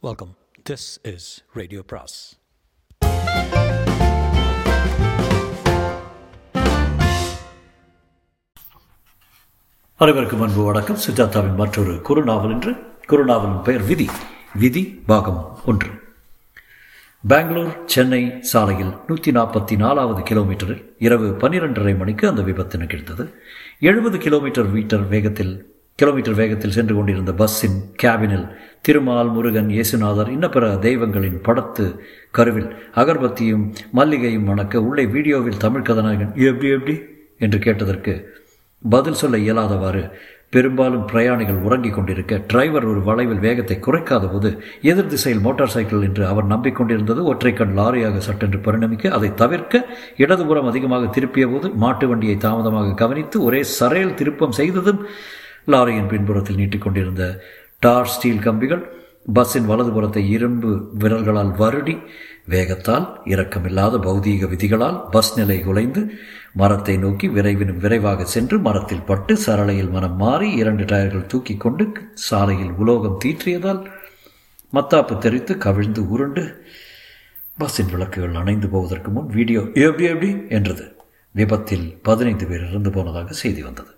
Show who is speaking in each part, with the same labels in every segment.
Speaker 1: Welcome this is radio பிராஸ்
Speaker 2: அனைவருக்கும் அன்பு வணக்கம். சுஜாதாவின் மற்றொரு குறுநாவல் என்று குறுநாவலின் பெயர் விதி. விதி பாகம் ஒன்று. பெங்களூர் சென்னை சாலையில் நூற்றி நாற்பத்தி நாலாவது கிலோமீட்டரில் இரவு பன்னிரெண்டரை மணிக்கு அந்த விபத்து நிகழ்ந்தது. எழுபது கிலோமீட்டர் மீட்டர் வேகத்தில் கிலோமீட்டர் வேகத்தில் சென்று கொண்டிருந்த பஸ்ஸின் கேபினில் திருமால் முருகன் இயேசுநாதர் இன்ன பிற தெய்வங்களின் படத்து கருவில் அகர்பத்தியும் மல்லிகையும் மணக்க உள்ளே வீடியோவில் தமிழ் கதாநாயகன் எப்படி எப்படி? என்று கேட்டதற்கு பதில் சொல்ல இயலாதவாறு பெரும்பாலும் பிரயாணிகள் உறங்கிக் கொண்டிருக்க டிரைவர் ஒரு வளைவில் வேகத்தை குறைக்காத போது எதிர் திசையில் மோட்டார் சைக்கிள் என்று அவர் நம்பிக்கொண்டிருந்தது ஒற்றைக்கண் லாரியாக சட்டென்று பரிணமிக்க அதை தவிர்க்க இடதுபுறம் அதிகமாக திருப்பிய போது மாட்டு வண்டியை தாமதமாக கவனித்து ஒரே சரையல் திருப்பம் செய்ததும் லாரியின் பின்புறத்தில் நீட்டிக்கொண்டிருந்த டார் ஸ்டீல் கம்பிகள் பஸ்ஸின் வலதுபுறத்தை இரும்பு விரல்களால் வருடி வேகத்தால் இரக்கமில்லாத பௌதீக விதிகளால் பஸ் நிலை குலைந்து மரத்தை நோக்கி விரைவினும் விரைவாக சென்று மரத்தில் பட்டு சரளையில் மனம் மாறி இரண்டு டயர்கள் தூக்கி கொண்டு சாலையில் உலோகம் தீற்றியதால் மத்தாப்பு தெரித்து கவிழ்ந்து உருண்டு பஸ்ஸின் விளக்குகள் அணைந்து போவதற்கு முன் வீடியோ எப்படி எப்படி என்றது விபத்தில் பதினைந்து பேர் இறந்து போனதாக செய்தி வந்தது.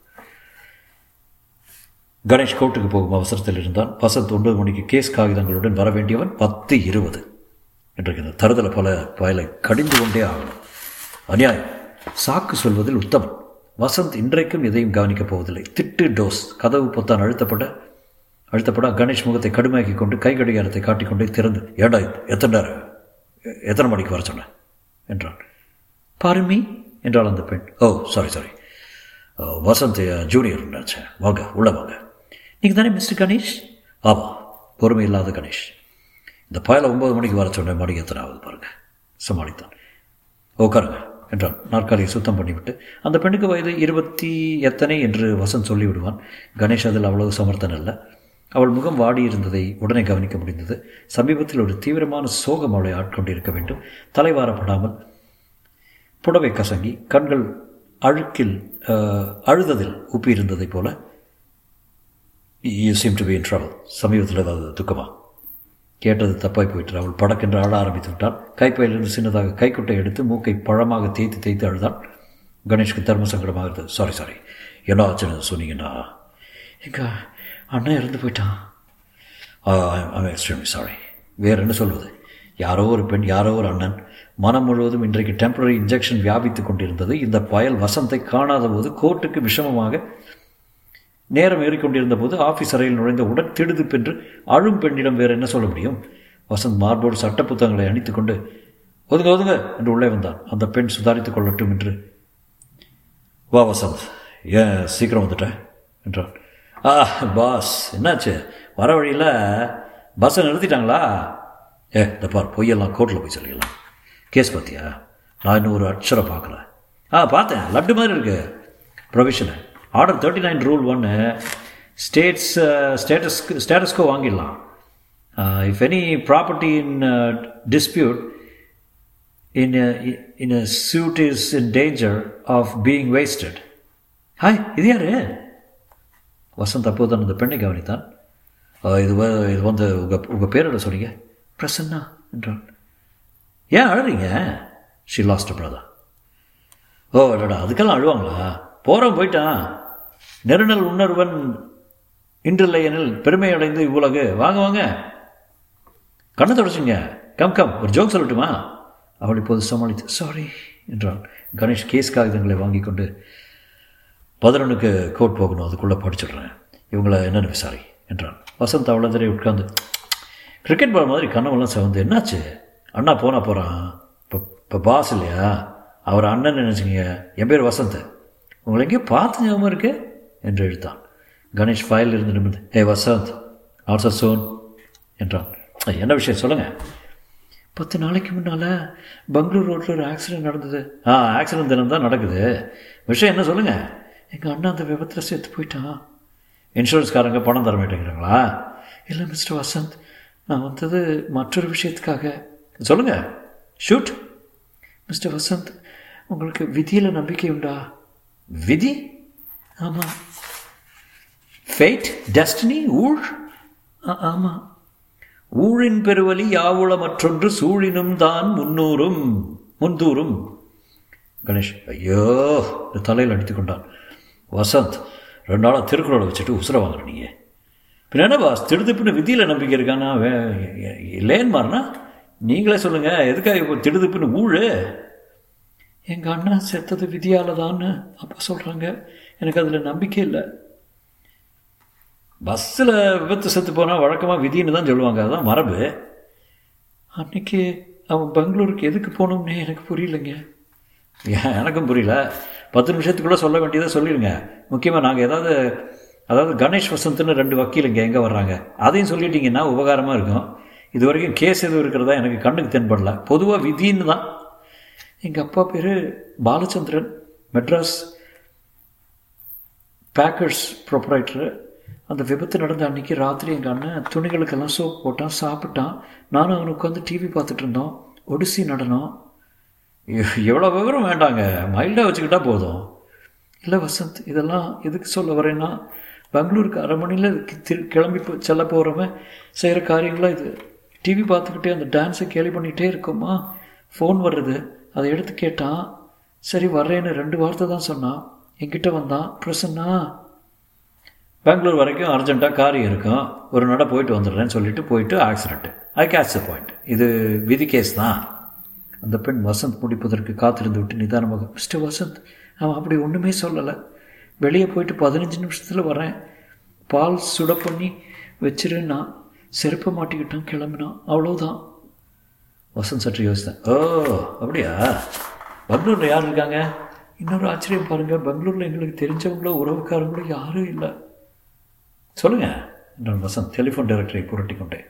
Speaker 2: கணேஷ் கோர்ட்டுக்கு போகும் அவசரத்தில் இருந்தான். வசந்த் ஒன்பது மணிக்கு கேஸ் காகிதங்களுடன் வர வேண்டியவன் பத்து இருபது. இன்றைக்கு இந்த தருதல பல பயலை கடிந்து கொண்டே ஆகணும். அநியாயம். சாக்கு சொல்வதில் உத்தமன். வசந்த் இன்றைக்கும் எதையும் கவனிக்கப் போவதில்லை. திட்டு டோஸ். கதவு பொத்தான் அழுத்தப்பட அழுத்தப்பட கணேஷ் முகத்தை கடுமையாக்கி கொண்டு கை கடிகாரத்தை காட்டிக்கொண்டே திறந்து ஏடா எத்தனை நேரம்? எத்தனை மணிக்கு வர சொன்னேன் என்றான். பாருமி என்றாள் அந்த பெண். Oh sorry sorry Vasanth uh, junior நினச்சேன். வாங்க உள்ள வாங்க. நீங்கள் தானே மிஸ்டர் கணேஷ்? ஆமாம் பொறுமை இல்லாத கணேஷ். இந்த பயலை ஒன்பது மணிக்கு வர சொன்ன மணி எத்தனை ஆகுது பாருங்கள் சமாளித்தான். உட்காருங்க என்றான். நாற்காலியை சுத்தம் பண்ணிவிட்டு அந்த பெண்ணுக்கு வயது இருபத்தி எத்தனை என்று வசன் சொல்லிவிடுவான். கணேஷ் அதில் அவ்வளவு சமர்த்தன் அல்ல. அவள் முகம் வாடி இருந்ததை உடனே கவனிக்க முடிந்தது. சமீபத்தில் ஒரு தீவிரமான சோகம் அவளை ஆட்கொண்டிருக்க வேண்டும். தலைவாரப்படாமல் புடவை கசங்கி கண்கள் அழுக்கில் அழுததில் உப்பியிருந்ததைப் போல you seem to be in trouble சமீபத்தில் ஏதாவது துக்கமா? கேட்டது தப்பாய் போயிட்டு அவள் படக்கென்று ஆட ஆரம்பித்து விட்டாள். கைப்பையிலிருந்து சின்னதாக கைக்குட்டை எடுத்து மூக்கை பழமாக தேய்த்து தேய்த்து அழுதான் கணேஷ்க்கு தர்ம சங்கடமாக இருந்தது. சாரி சாரி என்ன ஆச்சுன்னு சொன்னீங்கன்னா? எங்கள் அண்ணன் இறந்து போயிட்டான். ஐம் எக்ஸ்ட்ரீம்லி சாரி வேறு என்ன சொல்வது? யாரோ ஒரு பெண் யாரோ ஒரு அண்ணன் மனம் முழுவதும் இன்றைக்கு டெம்பரரி இன்ஜெக்ஷன் வியாபித்து கொண்டிருந்தது. இந்த பயல் வசந்தை காணாத போது கோர்ட்டுக்கு விஷமமாக நேரம் ஏறிக்கொண்டிருந்த போது ஆஃபீஸ் அறையில் நுழைந்த உடன் திடுதுப்பென்று அழும் பெண்ணிடம் வேறு என்ன சொல்ல முடியும்? வசந்த் மார்போடு சட்ட புத்தகங்களை அணித்துக்கொண்டு ஒதுங்க ஒதுங்க என்று உள்ளே வந்தான். அந்த பெண் சுதாரித்துக் கொள்ளட்டும் என்று. வா வசந்த். ஏன் சீக்கிரம் வந்துட்டேன் என்றான். ஆ பாஸ். என்னாச்சு? வர வழியில் பஸ்ஸை நிறுத்திட்டாங்களா? ஏ இந்த பார் பொய்யெல்லாம் கோர்ட்டில் போய் சொல்லிடலாம். கேஸ் பார்த்தியா நான் இன்னும் ஒரு அக்ஷரம் பார்க்கல. ஆ பார்த்தேன். லட்டு மாதிரி இருக்குது provision. Order thirty nine rule ஒன்று ஸ்டேட்ஸ் ஸ்டேட்டஸ் ஸ்டேட்டஸ்கோ வாங்கிடலாம். If any property in dispute in in a suit is in danger of being wasted hi இது யாரு? வசந்த் அப்போது தான் அந்த பெண்ணை கவனித்தான். இது இது வந்து உங்கள் உங்கள் பேரோட சொன்னீங்க. பிரசன்னா என்றான். ஏன் அழுறீங்க? ஷி லாஸ்ட் பிரதா ஓ அடடா அதுக்கெல்லாம் அழுவாங்களா? போகிறோம் போயிட்டான் நெருநல் உணர்வன் இன்றில்லை எனில் பெருமை அடைந்து இவ்வுலகு. வாங்க வாங்க. கண்ணை தொடச்சிங்க. Come come. ஒரு ஜோக் சொல்லட்டுமா? அவள் இப்போது சமாளித்து சாரி என்றான் கணேஷ் கேஸ் காகிதங்களை வாங்கி கொண்டு பதினொன்றுக்கு கோட் போகணும். அதுக்குள்ளே படிச்சிடுறேன் இவங்கள என்னென்னு விசாரி? என்றான். வசந்த் அவ்வளோதரை உட்காந்து கிரிக்கெட் பால் மாதிரி கண்ணவெல்லாம் செவந்து என்னாச்சு? அண்ணா போனால் போகிறான் இப்போ இப்போ பாஸ் இல்லையா? அவர் அண்ணன் நினச்சிங்க என் பேர் வசந்த். உங்களை எங்கேயோ பார்த்து ஞாபகம் இருக்கு? என்று எழுத்தான். கணேஷ் ஃபைல் இருந்து நிமிர்ந்து ஏ வசந்த் ஆல்சோ சோன் என்றான். என்ன விஷயம்? சொல்லுங்கள் பத்து நாளைக்கு முன்னால் பெங்களூர் ரோட்டில் ஒரு ஆக்சிடென்ட் நடந்தது. ஆ ஆக்சிடென்ட் தினம் தான் நடக்குது. விஷயம் என்ன சொல்லுங்கள் எங்கள் அண்ணா அந்த விபத்தில் சேர்த்து போயிட்டான். இன்சூரன்ஸ்காரங்க பணம் தர மாட்டேங்கிறாங்களா? இல்லை மிஸ்டர் வசந்த் நான் வந்தது மற்றொரு விஷயத்துக்காக. சொல்லுங்கள் ஷூட் மிஸ்டர் வசந்த் உங்களுக்கு விதியில் நம்பிக்கை உண்டா? விதி? ஆமாம் ஃபேட் டெஸ்டினி ஊழ் ஆமாம் ஊழின் பெருவலி யாவுள மற்றொன்று சூழினும் தான் முன்னூறும் முந்தூறும். கணேஷ் ஐயோ தலையில் அடித்து கொண்டான். வசந்த் ரெண்டு நாளாக திருக்குறளை வச்சுட்டு உசுர வாங்குற நீங்க. பின்ன என்ன பாஸ் திடுதிப்புன்னு விதியில் நம்பிக்கை இருக்கானா? இல்லைன்னு மாறினா? நீங்களே சொல்லுங்கள் எதுக்காக இப்போ திடுதிப்புன்னு ஊழு? எங்கள் அண்ணன் செத்தது விதியால் தான்னு அப்பா சொல்கிறாங்க எனக்கு அதில் நம்பிக்கை இல்லை. பஸ்ஸில் விபத்து செத்து போனால் வழக்கமாக விதின்னு தான் சொல்லுவாங்க. அதுதான் மரபு. அன்னைக்கு அவன் பெங்களூருக்கு எதுக்கு போகணும்னே எனக்கு புரியலைங்க. ஏன் எனக்கும் புரியல. பத்து நிமிஷத்துக்குள்ளே சொல்ல வேண்டியதை சொல்லிடுங்க. முக்கியமாக நாங்கள் ஏதாவது அதாவது கணேஷ் வசந்த்னு ரெண்டு வக்கீலுங்க எங்கே வர்றாங்க. அதையும் சொல்லிட்டீங்கன்னா உபகாரமாக இருக்கும். இது வரைக்கும் கேஸ் எதுவும் இருக்கிறதா எனக்கு கண்ணுக்கு தென்படல. பொதுவாக விதின்னு தான் எங்கள் அப்பா பேர் பாலச்சந்திரன் மெட்ராஸ் பேக்கர்ஸ் ப்ரொப்ரைட்டரு அந்த விபத்து நடந்த அன்றைக்கி ராத்திரி எங்கள் அண்ணன் துணிகளுக்கெல்லாம் சோப் போட்டான் சாப்பிட்டான். நானும் அவனுக்கு உட்காந்து டிவி பார்த்துட்டு இருந்தோம். ஒடிசி நடனம். எவ்வளோ விவரம் வேண்டாங்க. மைல்டாக வச்சுக்கிட்டா போதும். இல்லை வசந்த் இதெல்லாம் எதுக்கு சொல்ல வரேன்னா பெங்களூருக்கு அரை மணியில் திரு கிளம்பி செல்ல போகிறவன் செய்கிற காரியங்களாக இது. டிவி பார்த்துக்கிட்டே அந்த டான்ஸை கேள்வி பண்ணிகிட்டே இருக்கோமா? ஃபோன் வர்றது அதை எடுத்து கேட்டான் சரி வர்றேன்னு ரெண்டு வார்த்தை தான் சொன்னான் என்கிட்ட வந்தான் பிரசன்னா பெங்களூர் வரைக்கும் அர்ஜென்ட்டாக காரியம் இருக்கும் ஒரு நட போயிட்டு வந்துடுறேன்னு சொல்லிட்டு போயிட்டு accident I catch the point இது விதி கேஸ் தான். அந்த பெண் வசந்த் முடிப்பதற்கு காத்திருந்து விட்டு நிதானமாக மிஸ்டர் வசந்த் அவன் அப்படி ஒன்றுமே சொல்லலை. வெளியே போயிட்டு பதினஞ்சு நிமிஷத்தில் வரேன் பால் சுட பண்ணி வச்சிருன்னா செருப்பை மாட்டிக்கிட்டான் கிளம்பினான். அவ்வளோதான் வசந்த் சற்று யோசித்தேன் ஓ அப்படியா? பெங்களூரில் யார் இருக்காங்க? இன்னொரு ஆச்சரியம் பாருங்கள் பெங்களூரில் எங்களுக்கு தெரிஞ்சவங்களோ உறவுக்காரங்களோ யாரும் இல்லை. சொல்லுங்கள் என்றான் வசந்த் டெலிஃபோன் டைரக்டரை புரட்டி கொண்டேன்.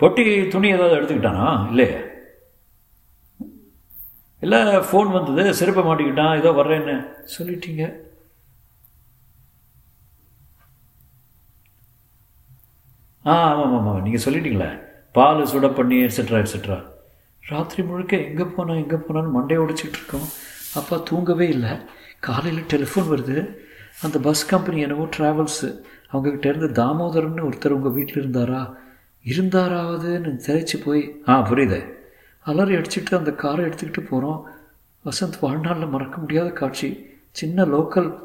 Speaker 2: பொட்டி துணி ஏதாவது எடுத்துக்கிட்டானா? இல்லையே? இல்லை ஃபோன் வந்தது சிறப்பை மாட்டிக்கிட்டான் ஏதோ வர்றேன்னு சொல்லிட்டீங்க. ஆ ஆமாம் ஆமாம் நீங்கள் சொல்லிட்டீங்களே. பால் சுட பண்ணி எட்ஸெட்ரா எட்ஸெட்ரா ராத்திரி முழுக்க எங்கே போனால் எங்கே போனாலும் மண்டையை உடைச்சிட்டு இருக்கோம். அப்பா தூங்கவே இல்லை. காலையில் டெலிஃபோன் வருது. அந்த பஸ் கம்பெனி என்னவோ ட்ராவல்ஸு அவங்கக்கிட்ட இருந்து தாமோதரன்னு ஒருத்தர் உங்கள் வீட்டில் இருந்தாரா? இருந்தாராவதுன்னு தெரிச்சு போய் ஆ புரியுது. அலறி அடிச்சுட்டு அந்த காரை எடுத்துக்கிட்டு போகிறோம் வசந்த் வாழ்நாளில் மறக்க முடியாத காட்சி. சின்ன லோக்கல்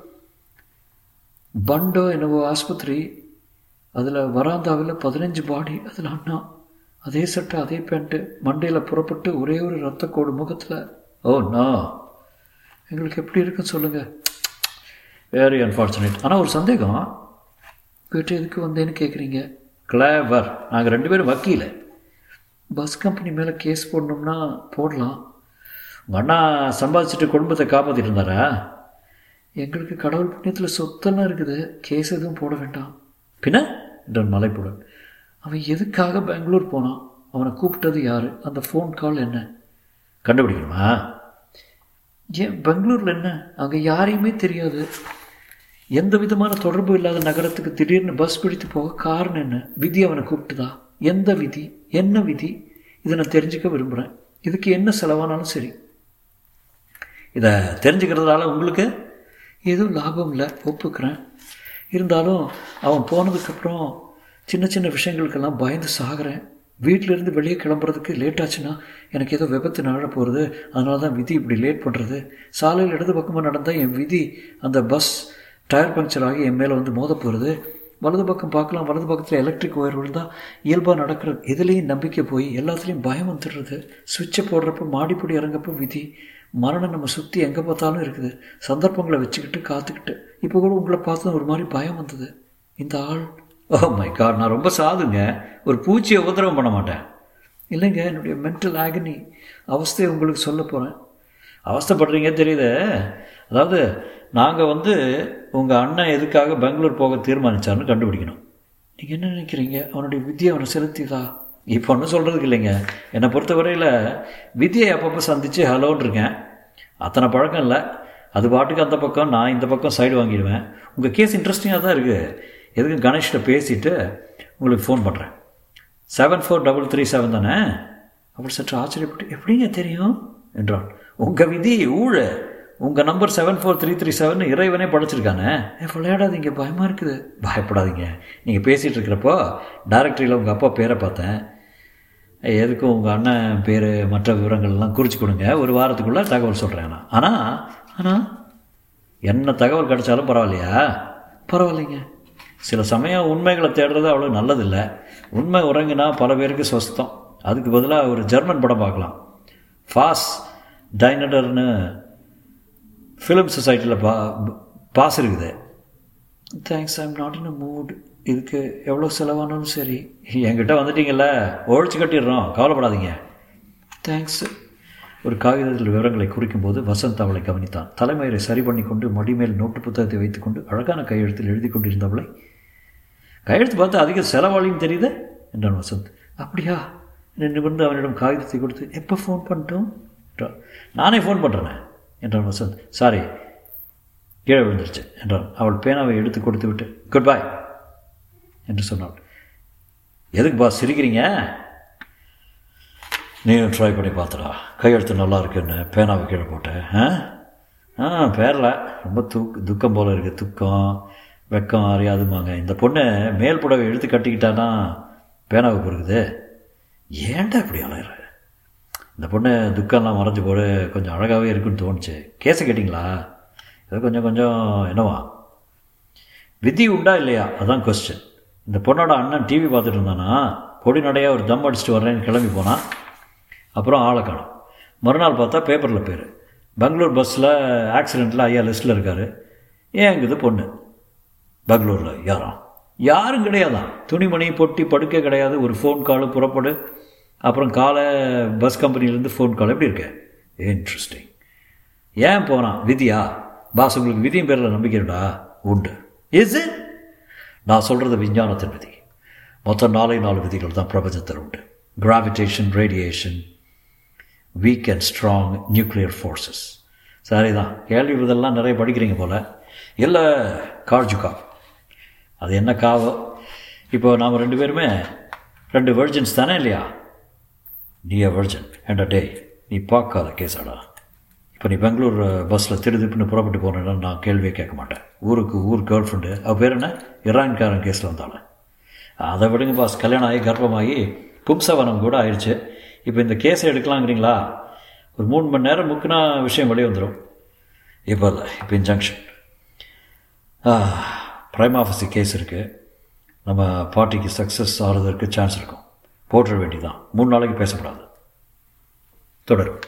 Speaker 2: பண்டோ என்னவோ ஆஸ்பத்திரி. அதில் வராந்தாவில் பதினஞ்சு பாடி அதில் அண்ணா. அதே சட்டை அதே பேண்ட்டு மண்டையில் புறப்பட்டு ஒரே ஒரு ரத்தக்கோடு முகத்தில் ஓ நோ. எங்களுக்கு எப்படி இருக்குன்னு சொல்லுங்கள் வெரி அன்ஃபார்ச்சுனேட் ஆனால் ஒரு சந்தேகம். வீட்டு எதுக்கு வந்தேன்னு கேட்குறீங்க கிளேவர் நாங்கள் ரெண்டு பேரும் வக்கீல. பஸ் கம்பெனி மேலே கேஸ் போடணும்னா போடலாம். உங்கள் அண்ணா சம்பாதிச்சுட்டு குடும்பத்தை காப்பாற்றிட்டு இருந்தாரா? எங்களுக்கு கடவுள் புண்ணியத்தில் சொத்தெல்லாம் இருக்குது. கேஸ் எதுவும் போட வேண்டாம். பின்ன? என்றான் மலைப்புடன் அவன் எதுக்காக பெங்களூர் போனான் அவனை கூப்பிட்டது யார்? அந்த ஃபோன் கால் என்ன? கண்டுபிடிக்கணுமா? ஏன் பெங்களூரில் என்ன? அங்கே யாரையுமே தெரியாது. எந்த விதமான தொடர்பு இல்லாத நகரத்துக்கு திடீர்னு பஸ் பிடித்து போக காரணம் என்ன? விதி அவனை கூப்பிட்டுதா? எந்த விதி? என்ன விதி? இதை நான் தெரிஞ்சுக்க விரும்புகிறேன் இதுக்கு என்ன செலவானாலும் சரி. இதை தெரிஞ்சுக்கிறதுனால உங்களுக்கு எதுவும் லாபம் இல்லை ஒப்புக்கிறேன். இருந்தாலும் அவன் போனதுக்கப்புறம் சின்ன சின்ன விஷயங்களுக்கெல்லாம் பயந்து சாகிறேன். வீட்டிலேருந்து வெளியே கிளம்புறதுக்கு லேட் ஆச்சுன்னா எனக்கு ஏதோ விபத்து நழ போகிறது அதனால தான் விதி இப்படி லேட் பண்ணுறது சாலையில் இடது பக்கமாக நடந்தால் என் விதி அந்த பஸ் டயர் பங்க்சர் ஆகி என் மேலே வந்து மோத போகிறது வலது பக்கம் பார்க்கலாம். வலது பக்கத்தில் எலக்ட்ரிக் ஒயர் விழுந்தால் இயல்பாக நடக்கிற எதுலேயும் நம்பிக்கை போய் எல்லாத்துலேயும் பயம் வந்துடுறது. சுவிட்சை போடுறப்போ மாடிப்படி இறங்கப்போ விதி. மரணம் நம்ம சுற்றி எங்கே பார்த்தாலும் இருக்குது. சந்தர்ப்பங்களை வச்சுக்கிட்டு காத்துக்கிட்டு. இப்போ கூட உங்களை பார்த்து ஒரு மாதிரி பயம் வந்தது. இந்த ஆள் ஓ மை காட் நான் ரொம்ப சாதுங்க. ஒரு பூச்சியை உபதிரவம் பண்ண மாட்டேன். இல்லைங்க என்னுடைய மென்டல் ஆகனி அவஸ்தையை உங்களுக்கு சொல்ல போகிறேன் அவஸ்தைப்படுறீங்க தெரியுது. அதாவது நாங்கள் வந்து உங்கள் அண்ணன் எதுக்காக பெங்களூர் போக தீர்மானித்தார்னு கண்டுபிடிக்கணும். நீங்கள் என்ன நினைக்கிறீங்க? அவனுடைய வித்தியை அவனை செலுத்திதா இப்போ ஒன்றும் சொல்கிறதுக்கு இல்லைங்க. என்னை பொறுத்தவரையில் விதியை அப்பப்போ சந்தித்து ஹலோன்னு இருக்கேன் அத்தனை பழக்கம் இல்லை. அது பாட்டுக்கு அந்த பக்கம் நான் இந்த பக்கம் சைடு வாங்கிடுவேன். உங்கள் கேஸ் இன்ட்ரெஸ்டிங்காக தான் இருக்குது எதுக்கும் கணேஷ்கிட்ட பேசிவிட்டு உங்களுக்கு ஃபோன் பண்ணுறேன் seven four double three seven தானே? அப்படி சற்று ஆச்சரியப்பட்டு எப்படிங்க தெரியும்? என்றான். உங்கள் விதி ஊழ உங்கள் number seven four three three seven இறைவனே படைச்சிருக்கானே. ஏ விளையாடாதீங்க பயமாக இருக்குது. பயப்படாதீங்க. நீங்கள் பேசிகிட்டு இருக்கிறப்போ டைரக்டரியில் உங்கள் அப்பா பேரை பார்த்தேன். எதுக்கும் உங்கள் அண்ணன் பேர் மற்ற விவரங்கள்லாம் குறித்து கொடுங்க. ஒரு வாரத்துக்குள்ளே தகவல் சொல்கிறேன் ஆனால் ஆனால் ஆனால் என்ன தகவல் கிடைச்சாலும் பரவாயில்லையா? பரவாயில்லைங்க. சில சமயம் உண்மைகளை தேடுறது அவ்வளோ நல்லதில்லை. உண்மை உறங்கினா பல பேருக்கு சொஸ்தம் அதுக்கு பதிலாக ஒரு ஜெர்மன் படம் பார்க்கலாம். ஃபாஸ் டைனடர்னு ஃபிலிம் சொசைட்டியில் பா பாஸ் இருக்குது. Thanks I'm not in a mood இதுக்கு எவ்வளோ செலவானாலும் சரி. என்கிட்ட வந்துட்டீங்கல்ல? ஒழிச்சு கட்டிடுறோம். கவலைப்படாதீங்க. தேங்க்ஸ் ஒரு காகிதத்தில் விவரங்களை குறிக்கும்போது வசந்த் அவளை கவனித்தான். தலைமயிரை சரி பண்ணி கொண்டு மடிமேல் நோட்டு புத்தகத்தை வைத்துக்கொண்டு அழகான கையெழுத்தில் எழுதி கொண்டிருந்தவளை கையெழுத்து பார்த்து அதிக செலவாளின்னு தெரியுது என்றான் வசந்த். அப்படியா? நின்று கொண்டு அவனிடம் காகிதத்தை கொடுத்து எப்போ ஃபோன் பண்ணிட்டோம்? என்றான். நானே ஃபோன் பண்ணுறேனே என்றான் வசந்த். சாரி கீழே விழுந்துருச்சு என்றான். அவள் பேனாவை எடுத்து கொடுத்து விட்டு குட் பாய் என்று சொன்னாள். எதுக்கு பா சிரிக்கிறீங்க? நீயும் ட்ரை பண்ணி பார்த்துடா. கையெழுத்து நல்லா இருக்குன்னு பேனாவை கீழே போட்டேன். ஆ? ஆ பேரில். ரொம்ப துக் துக்கம் போல் இருக்குது துக்கம். வெக்கம் அறியாதுமாங்க இந்த பொண்ணு மேல் புடவை எடுத்து கட்டிக்கிட்டானா பேனாவை பொறுக்குது. ஏன்டா இப்படி அலையிற இந்த பொண்ணு துக்கம்லாம் மறைஞ்சு போடு கொஞ்சம் அழகாகவே இருக்குன்னு தோணுச்சு. கேஸை கேட்டிங்களா? ஏதோ கொஞ்சம் கொஞ்சம் என்னவா? விதி உண்டா இல்லையா? அதான் கொஸ்டின் இந்த பொண்ணோட அண்ணன் டிவி பார்த்துட்டு இருந்தானா? பொடி நடையாக ஒரு தம் அடிச்சுட்டு வர்றேன்னு கிளம்பி போனான் அப்புறம் ஆளை காணும். மறுநாள் பார்த்தா பேப்பரில் பேர். பெங்களூர் பஸ்ஸில் ஆக்சிடெண்ட்டில் ஐயா லிஸ்ட்டில் இருக்கார். ஏங்குது பொண்ணு. பெங்களூரில் யாரும் யாரும் கிடையாதான் துணிமணி பொட்டி படுக்க கிடையாது. ஒரு ஃபோன் கால் புறப்படு. அப்புறம் காலை பஸ் கம்பெனிலேருந்து ஃபோன் கால் எப்படி இருக்கு? இன்ட்ரெஸ்டிங் ஏன் போகிறான் விதியா? பாஸ் உங்களுக்கு விதியும் பேரில் நம்பிக்கைடா உண்டு. இஸ் நான் சொல்கிறது விஞ்ஞானத்தின் விதி. மொத்தம் நாலே நாலு விதிகள் தான் பிரபஞ்சத்தில் உண்டு. Gravitation radiation weak and strong nuclear forces சரி தான் கேள்வி இதெல்லாம் நிறைய படிக்கிறீங்க போல். இல்லை கார்ஜுகா அது என்ன காவோ இப்போ நாம் ரெண்டு பேருமே ரெண்டு வெர்ஜன்ஸ் தானே இல்லையா? நீ வெர்ஜன் அண்ட் டே நீ பார்க்காத கேஸாடா இப்போ நீ பெங்களூர் பஸ்ஸில் திருதிப்புன்னு புறப்பட்டு போனேன்னா நான் கேள்வியே கேட்க மாட்டேன். ஊருக்கு ஊர் கேர்ள் ஃப்ரெண்டு அவள் பேர் என்ன? இரான்காரன் கேஸில் வந்தாலும் அதை விடுங்க பாஸ் கல்யாணம் ஆகி கர்ப்பமாகி பும்சவனம் கூட ஆயிடுச்சு இப்போ இந்த கேஸை எடுக்கலாங்கிறீங்களா? ஒரு மூணு மணி நேரம் முக்கினா விஷயம் வெளியே வந்துடும் இப்போ இல்லை இப்போ இன்ஜங்ஷன் ப்ரைம் ஆஃபீஸு கேஸ் இருக்குது நம்ம பார்ட்டிக்கு சக்ஸஸ் ஆகிறதுக்கு சான்ஸ் இருக்கும். போட்டுற வேண்டியதான் மூணு நாளைக்கு பேசப்படாது. தொடரும்